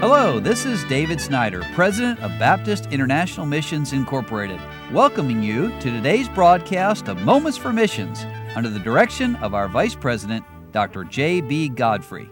Hello, this is David Snyder, President of Baptist International Missions Incorporated, welcoming you to today's broadcast of Moments for Missions under the direction of our Vice President, Dr. J.B. Godfrey.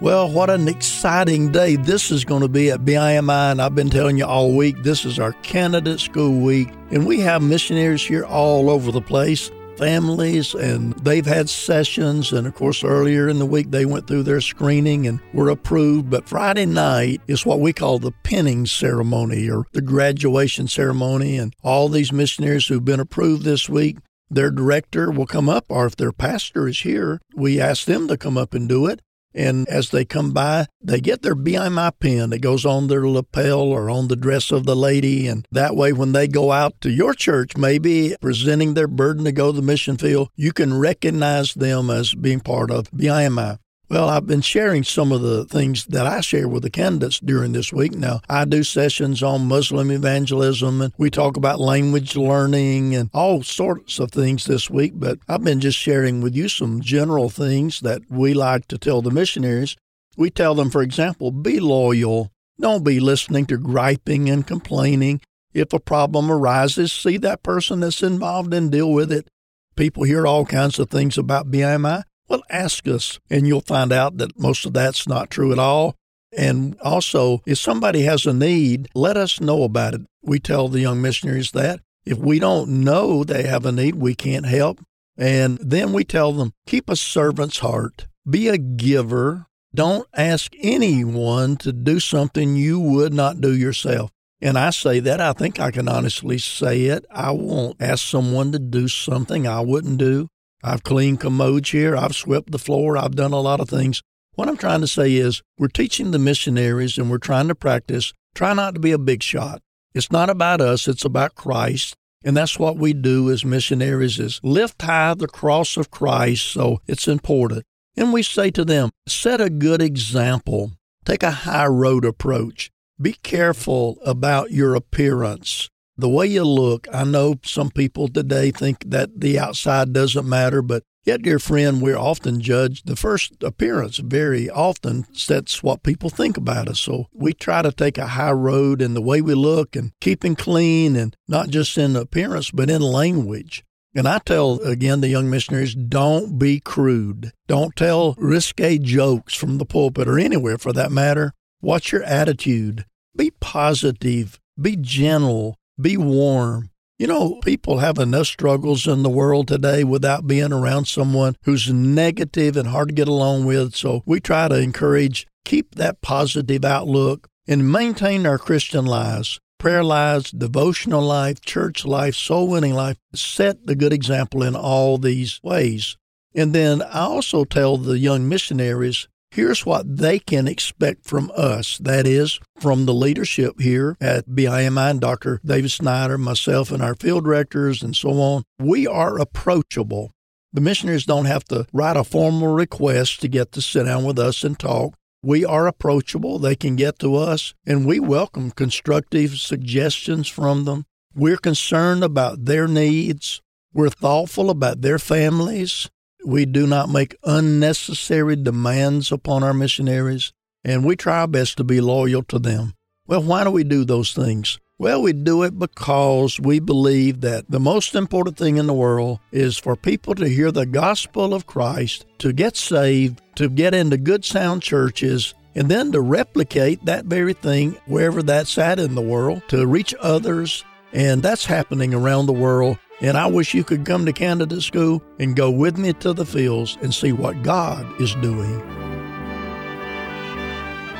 Well, what an exciting day this is going to be at BIMI, and I've been telling you all week this is our candidate school week, and we have missionaries here all over the place families and they've had sessions and of course earlier in the week they went through their screening and were approved. But friday night is what we call the pinning ceremony or the graduation ceremony and all these missionaries who've been approved this week their director will come up or if their pastor is here we ask them to come up and do it and as they come by, they get their BIMI pin that goes on their lapel or on the dress of the lady. And that way, when they go out to your church, maybe presenting their burden to go to the mission field, you can recognize them as being part of BIMI. Well, I've been sharing some of the things that I share with the candidates during this week. Now, I do sessions on Muslim evangelism and we talk about language learning and all sorts of things this week, but I've been just sharing with you some general things that we like to tell the missionaries. We tell them, for example, be loyal. Don't be listening to griping and complaining. If a problem arises, see that person that's involved and deal with it. People hear all kinds of things about BIMI. Well, ask us, and you'll find out that most of that's not true at all. And also, if somebody has a need, let us know about it. We tell the young missionaries that. If we don't know they have a need, we can't help. And then we tell them, keep a servant's heart, be a giver. Don't ask anyone to do something you would not do yourself. And I say that, I think I can honestly say it. I won't ask someone to do something I wouldn't do. I've cleaned commodes here. I've swept the floor. I've done a lot of things. What I'm trying to say is we're teaching the missionaries and we're trying to practice. Try not to be a big shot. It's not about us. It's about Christ. And that's what we do as missionaries is lift high the cross of Christ. So it's important. And we say to them, set a good example. Take a high road approach. Be careful about your appearance the way you look, I know some people today think that the outside doesn't matter, but yet, dear friend, we're often judged. The first appearance very often sets what people think about us. So we try to take a high road in the way we look and keeping clean and not just in appearance, but in language. And I tell again the young missionaries, don't be crude. Don't tell risque jokes from the pulpit or anywhere for that matter. What's your attitude? Be positive. Be gentle. Be warm. You know, people have enough struggles in the world today without being around someone who's negative and hard to get along with. So we try to encourage, keep that positive outlook and maintain our Christian lives, prayer lives, devotional life, church life, soul winning life. Set the good example in all these ways. And then I also tell the young missionaries Here's what they can expect from us that is, from the leadership here at BIMI and Dr. David Snyder, myself, and our field directors, and so on. We are approachable. The missionaries don't have to write a formal request to get to sit down with us and talk. We are approachable. They can get to us, and we welcome constructive suggestions from them. We're concerned about their needs. We're thoughtful about their families. We do not make unnecessary demands upon our missionaries, and we try our best to be loyal to them. Well, why do we do those things? Well, we do it because we believe that the most important thing in the world is for people to hear the gospel of Christ, to get saved, to get into good sound churches, and then to replicate that very thing wherever that's at in the world, to reach others. And that's happening around the world. And I wish you could come to candidate school and go with me to the fields and see what God is doing.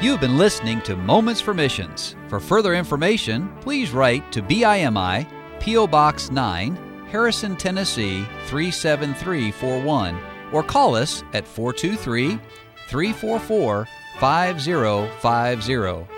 You've been listening to Moments for Missions. For further information, please write to BIMI, P.O. Box 9, Harrison, Tennessee 37341, or call us at 423 344 5050